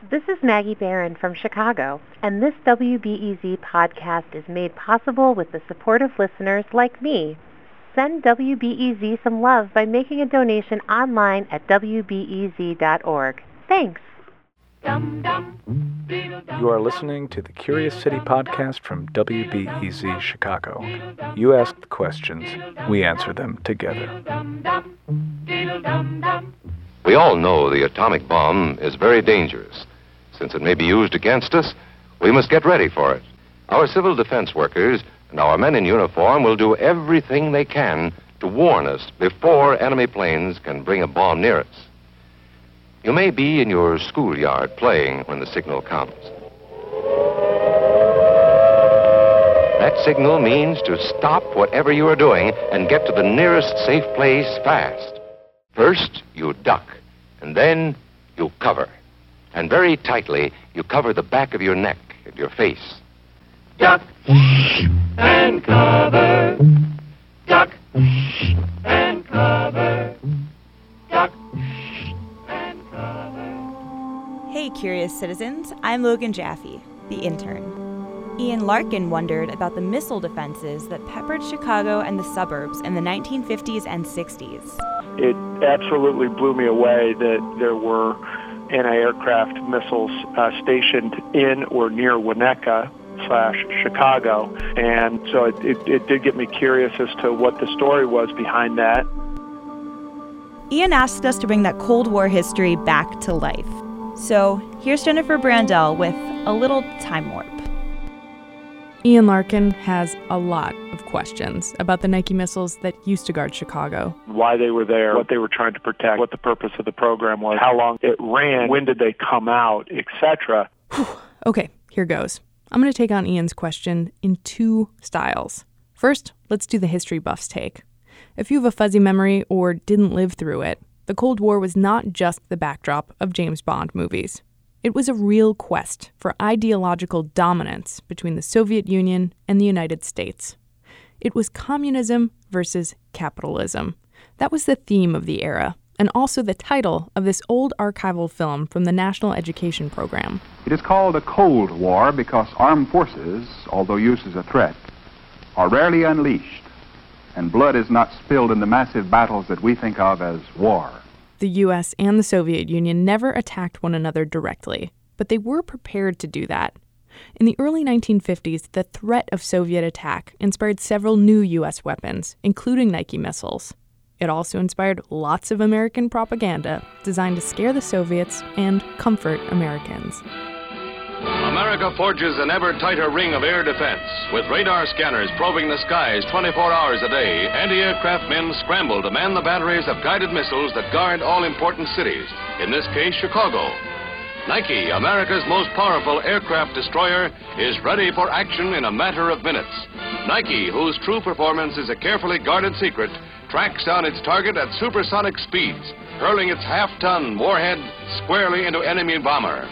This is Maggie Barron from Chicago, and this WBEZ podcast is made possible with the support of listeners like me. Send WBEZ some love by making a donation online at WBEZ.org. Thanks. You are listening to the Curious City podcast from WBEZ Chicago. You ask the questions, we answer them together. We all know the atomic bomb is very dangerous. Since it may be used against us, we must get ready for it. Our civil defense workers and our men in uniform will do everything they can to warn us before enemy planes can bring a bomb near us. You may be in your schoolyard playing when the signal comes. That signal means to stop whatever you are doing and get to the nearest safe place fast. First, you duck, and then you cover and very tightly you cover the back of your neck and your face. Duck and cover. Duck and cover. Duck and cover. Hey, curious citizens. I'm Logan Jaffe, the intern. Ian Larkin wondered about the missile defenses that peppered Chicago and the suburbs in the 1950s and 60s. It absolutely blew me away that there were anti-aircraft missiles uh, stationed in or near Winnetka slash Chicago. And so it, it, it did get me curious as to what the story was behind that. Ian asked us to bring that Cold War history back to life. So here's Jennifer Brandel with a little time warp. Ian Larkin has a lot of questions about the Nike missiles that used to guard Chicago. Why they were there, what they were trying to protect, what the purpose of the program was, how long it ran, when did they come out, etc. okay, here goes. I'm going to take on Ian's question in two styles. First, let's do the history buff's take. If you have a fuzzy memory or didn't live through it, the Cold War was not just the backdrop of James Bond movies. It was a real quest for ideological dominance between the Soviet Union and the United States. It was communism versus capitalism. That was the theme of the era, and also the title of this old archival film from the National Education Program. It is called a Cold War because armed forces, although used as a threat, are rarely unleashed, and blood is not spilled in the massive battles that we think of as war the US and the Soviet Union never attacked one another directly, but they were prepared to do that. In the early 1950s, the threat of Soviet attack inspired several new US weapons, including Nike missiles. It also inspired lots of American propaganda designed to scare the Soviets and comfort Americans. America forges an ever tighter ring of air defense. With radar scanners probing the skies 24 hours a day, anti aircraft men scramble to man the batteries of guided missiles that guard all important cities, in this case, Chicago. Nike, America's most powerful aircraft destroyer, is ready for action in a matter of minutes. Nike, whose true performance is a carefully guarded secret, tracks down its target at supersonic speeds, hurling its half ton warhead squarely into enemy bomber.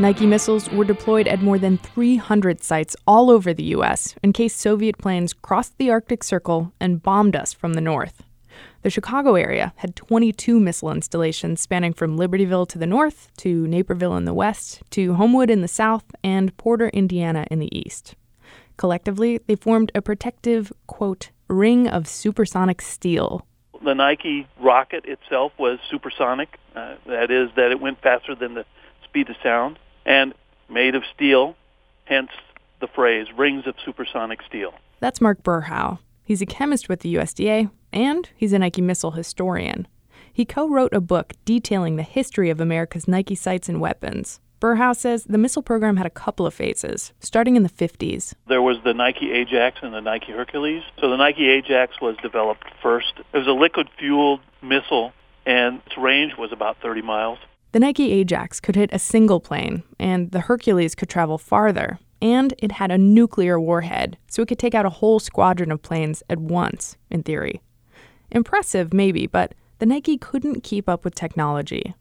Nike missiles were deployed at more than 300 sites all over the U.S. in case Soviet planes crossed the Arctic Circle and bombed us from the north. The Chicago area had 22 missile installations spanning from Libertyville to the north, to Naperville in the west, to Homewood in the south, and Porter, Indiana in the east. Collectively, they formed a protective, quote, ring of supersonic steel. The Nike rocket itself was supersonic. Uh, that is, that it went faster than the speed of sound and made of steel, hence the phrase rings of supersonic steel. That's Mark Berhow. He's a chemist with the USDA, and he's a Nike missile historian. He co wrote a book detailing the history of America's Nike sites and weapons. Berhow says the missile program had a couple of phases, starting in the 50s. There was the Nike Ajax and the Nike Hercules. So the Nike Ajax was developed first. It was a liquid fueled missile, and its range was about 30 miles. The Nike Ajax could hit a single plane, and the Hercules could travel farther. And it had a nuclear warhead, so it could take out a whole squadron of planes at once, in theory. Impressive, maybe, but the Nike couldn't keep up with technology.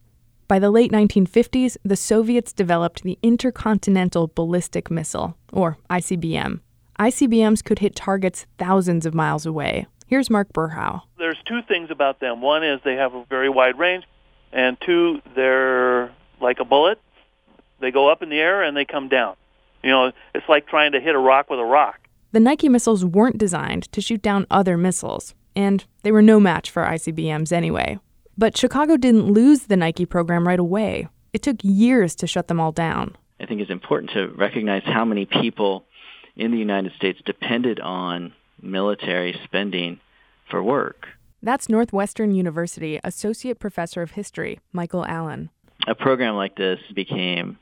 By the late 1950s, the Soviets developed the Intercontinental Ballistic Missile, or ICBM. ICBMs could hit targets thousands of miles away. Here's Mark Berhow. There's two things about them. One is they have a very wide range, and two, they're like a bullet. They go up in the air and they come down. You know, it's like trying to hit a rock with a rock. The Nike missiles weren't designed to shoot down other missiles, and they were no match for ICBMs anyway. But Chicago didn't lose the Nike program right away. It took years to shut them all down. I think it's important to recognize how many people in the United States depended on military spending for work. That's Northwestern University Associate Professor of History, Michael Allen. A program like this became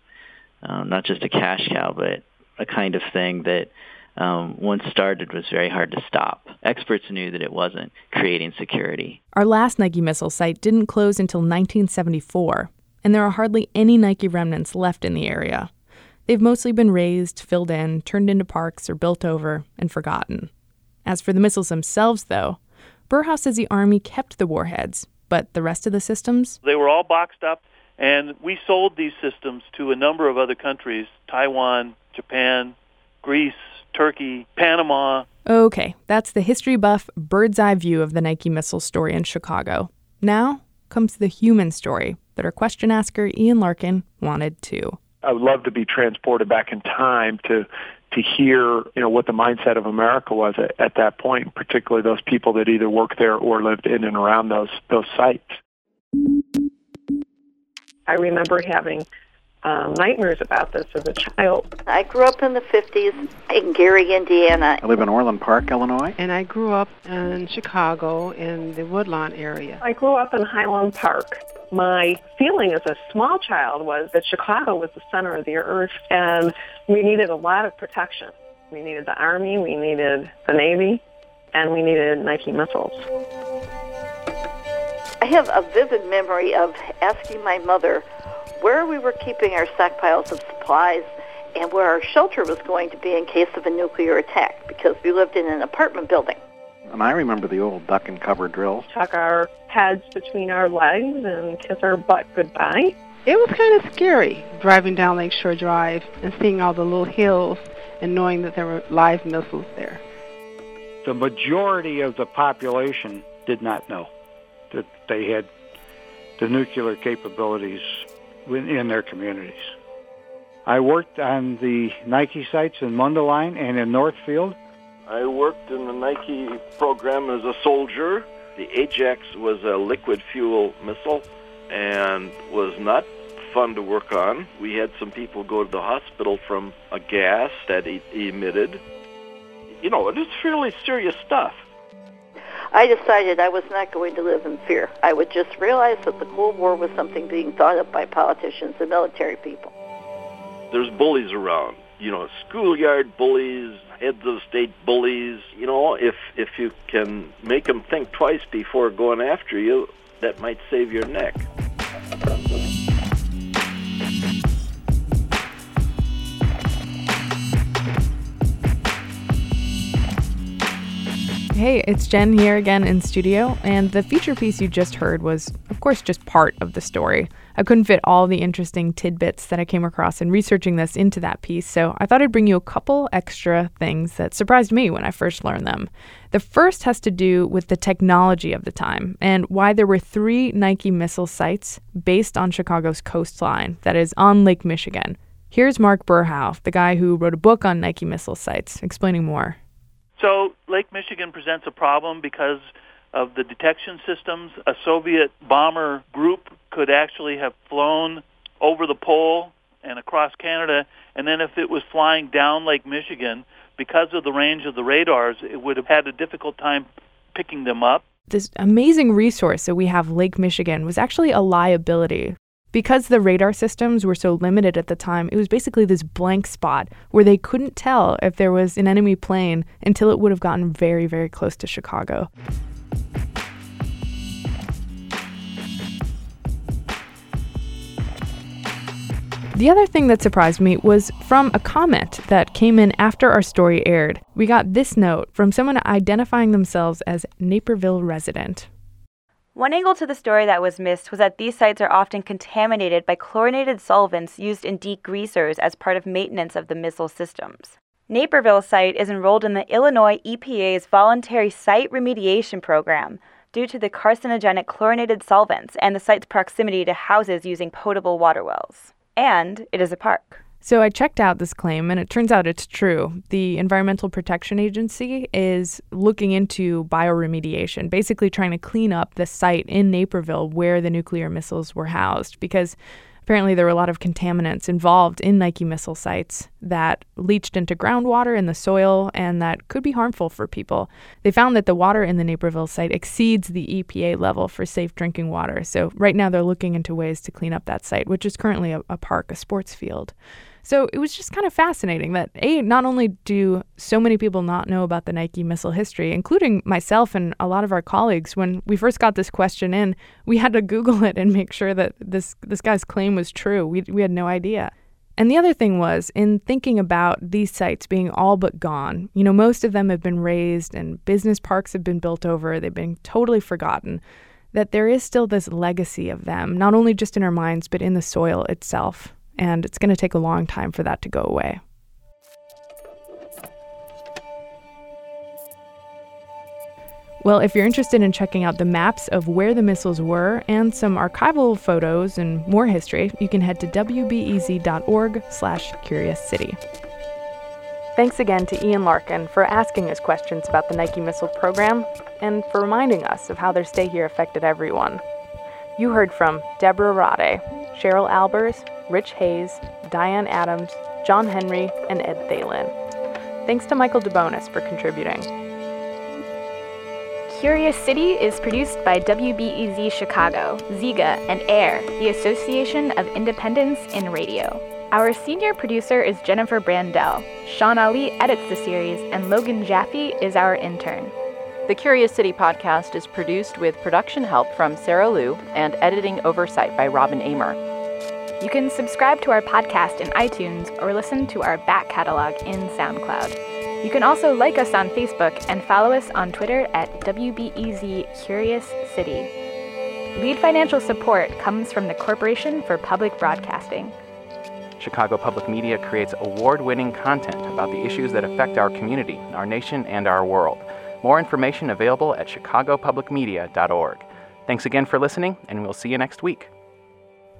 um, not just a cash cow, but a kind of thing that um, once started was very hard to stop. Experts knew that it wasn't creating security. Our last Nike missile site didn't close until 1974, and there are hardly any Nike remnants left in the area. They've mostly been razed, filled in, turned into parks, or built over and forgotten. As for the missiles themselves, though, Berhow says the Army kept the warheads, but the rest of the systems? They were all boxed up, and we sold these systems to a number of other countries Taiwan, Japan, Greece, Turkey, Panama. Okay, that's the history buff bird's eye view of the Nike missile story in Chicago. Now comes the human story that our question asker Ian Larkin wanted too. I would love to be transported back in time to to hear, you know, what the mindset of America was at, at that point, particularly those people that either worked there or lived in and around those those sites. I remember having um, nightmares about this as a child. I grew up in the 50s in Gary, Indiana. I live in Orland Park, Illinois. And I grew up in Chicago in the Woodlawn area. I grew up in Highland Park. My feeling as a small child was that Chicago was the center of the earth and we needed a lot of protection. We needed the Army, we needed the Navy, and we needed Nike missiles. I have a vivid memory of asking my mother where we were keeping our stockpiles of supplies and where our shelter was going to be in case of a nuclear attack because we lived in an apartment building. And I remember the old duck and cover drills. Tuck our heads between our legs and kiss our butt goodbye. It was kind of scary driving down Lakeshore Drive and seeing all the little hills and knowing that there were live missiles there. The majority of the population did not know that they had the nuclear capabilities in their communities. I worked on the Nike sites in Mundelein and in Northfield. I worked in the Nike program as a soldier. The Ajax was a liquid fuel missile and was not fun to work on. We had some people go to the hospital from a gas that it emitted. You know, it is fairly serious stuff. I decided I was not going to live in fear. I would just realize that the Cold War was something being thought of by politicians and military people. There's bullies around, you know, schoolyard bullies, heads of state bullies. You know, if if you can make them think twice before going after you, that might save your neck. Hey, it's Jen here again in studio, and the feature piece you just heard was, of course, just part of the story. I couldn't fit all the interesting tidbits that I came across in researching this into that piece, so I thought I'd bring you a couple extra things that surprised me when I first learned them. The first has to do with the technology of the time and why there were three Nike missile sites based on Chicago's coastline, that is, on Lake Michigan. Here's Mark Berhow, the guy who wrote a book on Nike missile sites, explaining more. So Lake Michigan presents a problem because of the detection systems. A Soviet bomber group could actually have flown over the pole and across Canada, and then if it was flying down Lake Michigan, because of the range of the radars, it would have had a difficult time picking them up. This amazing resource that we have, Lake Michigan, was actually a liability because the radar systems were so limited at the time, it was basically this blank spot where they couldn't tell if there was an enemy plane until it would have gotten very, very close to Chicago. The other thing that surprised me was from a comment that came in after our story aired. We got this note from someone identifying themselves as Naperville resident. One angle to the story that was missed was that these sites are often contaminated by chlorinated solvents used in degreasers as part of maintenance of the missile systems. Naperville site is enrolled in the Illinois EPA's voluntary site remediation program. due to the carcinogenic chlorinated solvents and the site's proximity to houses using potable water wells. And it is a park. So I checked out this claim and it turns out it's true. The Environmental Protection Agency is looking into bioremediation, basically trying to clean up the site in Naperville where the nuclear missiles were housed because apparently there were a lot of contaminants involved in Nike missile sites that leached into groundwater in the soil and that could be harmful for people. They found that the water in the Naperville site exceeds the EPA level for safe drinking water. So right now they're looking into ways to clean up that site, which is currently a, a park, a sports field. So it was just kind of fascinating that A, not only do so many people not know about the Nike missile history, including myself and a lot of our colleagues, when we first got this question in, we had to Google it and make sure that this, this guy's claim was true. We, we had no idea. And the other thing was, in thinking about these sites being all but gone, you know, most of them have been razed and business parks have been built over, they've been totally forgotten, that there is still this legacy of them, not only just in our minds, but in the soil itself and it's going to take a long time for that to go away. Well, if you're interested in checking out the maps of where the missiles were and some archival photos and more history, you can head to wbez.org/curiouscity. Thanks again to Ian Larkin for asking us questions about the Nike missile program and for reminding us of how their stay here affected everyone. You heard from Deborah Rade, Cheryl Albers, Rich Hayes, Diane Adams, John Henry, and Ed Thalen. Thanks to Michael DeBonis for contributing. Curious City is produced by WBEZ Chicago, Zeega, and AIR, the Association of Independents in Radio. Our senior producer is Jennifer Brandel. Shawn Allee edits the series, and Logan Jaffe is our intern. The Curious City podcast is produced with production help from Sarah Liu and editing oversight by Robin Amer. You can subscribe to our podcast in iTunes or listen to our back catalog in SoundCloud. You can also like us on Facebook and follow us on Twitter at WBEZ Curious City. Lead financial support comes from the Corporation for Public Broadcasting. Chicago Public Media creates award winning content about the issues that affect our community, our nation, and our world. More information available at chicagopublicmedia.org. Thanks again for listening, and we'll see you next week.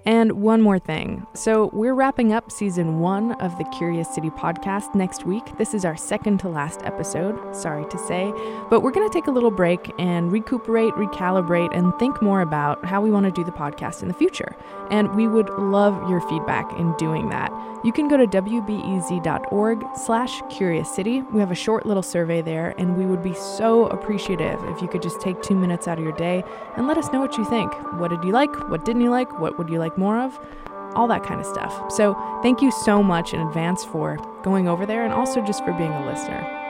And one more thing. So, we're wrapping up season one of the Curious City podcast next week. This is our second to last episode, sorry to say. But we're going to take a little break and recuperate, recalibrate, and think more about how we want to do the podcast in the future. And we would love your feedback in doing that. You can go to wbez.org slash curious city. We have a short little survey there, and we would be so appreciative if you could just take two minutes out of your day and let us know what you think. What did you like? What didn't you like? What would you more of? All that kind of stuff. So thank you so much in advance for going over there and also just for being a listener.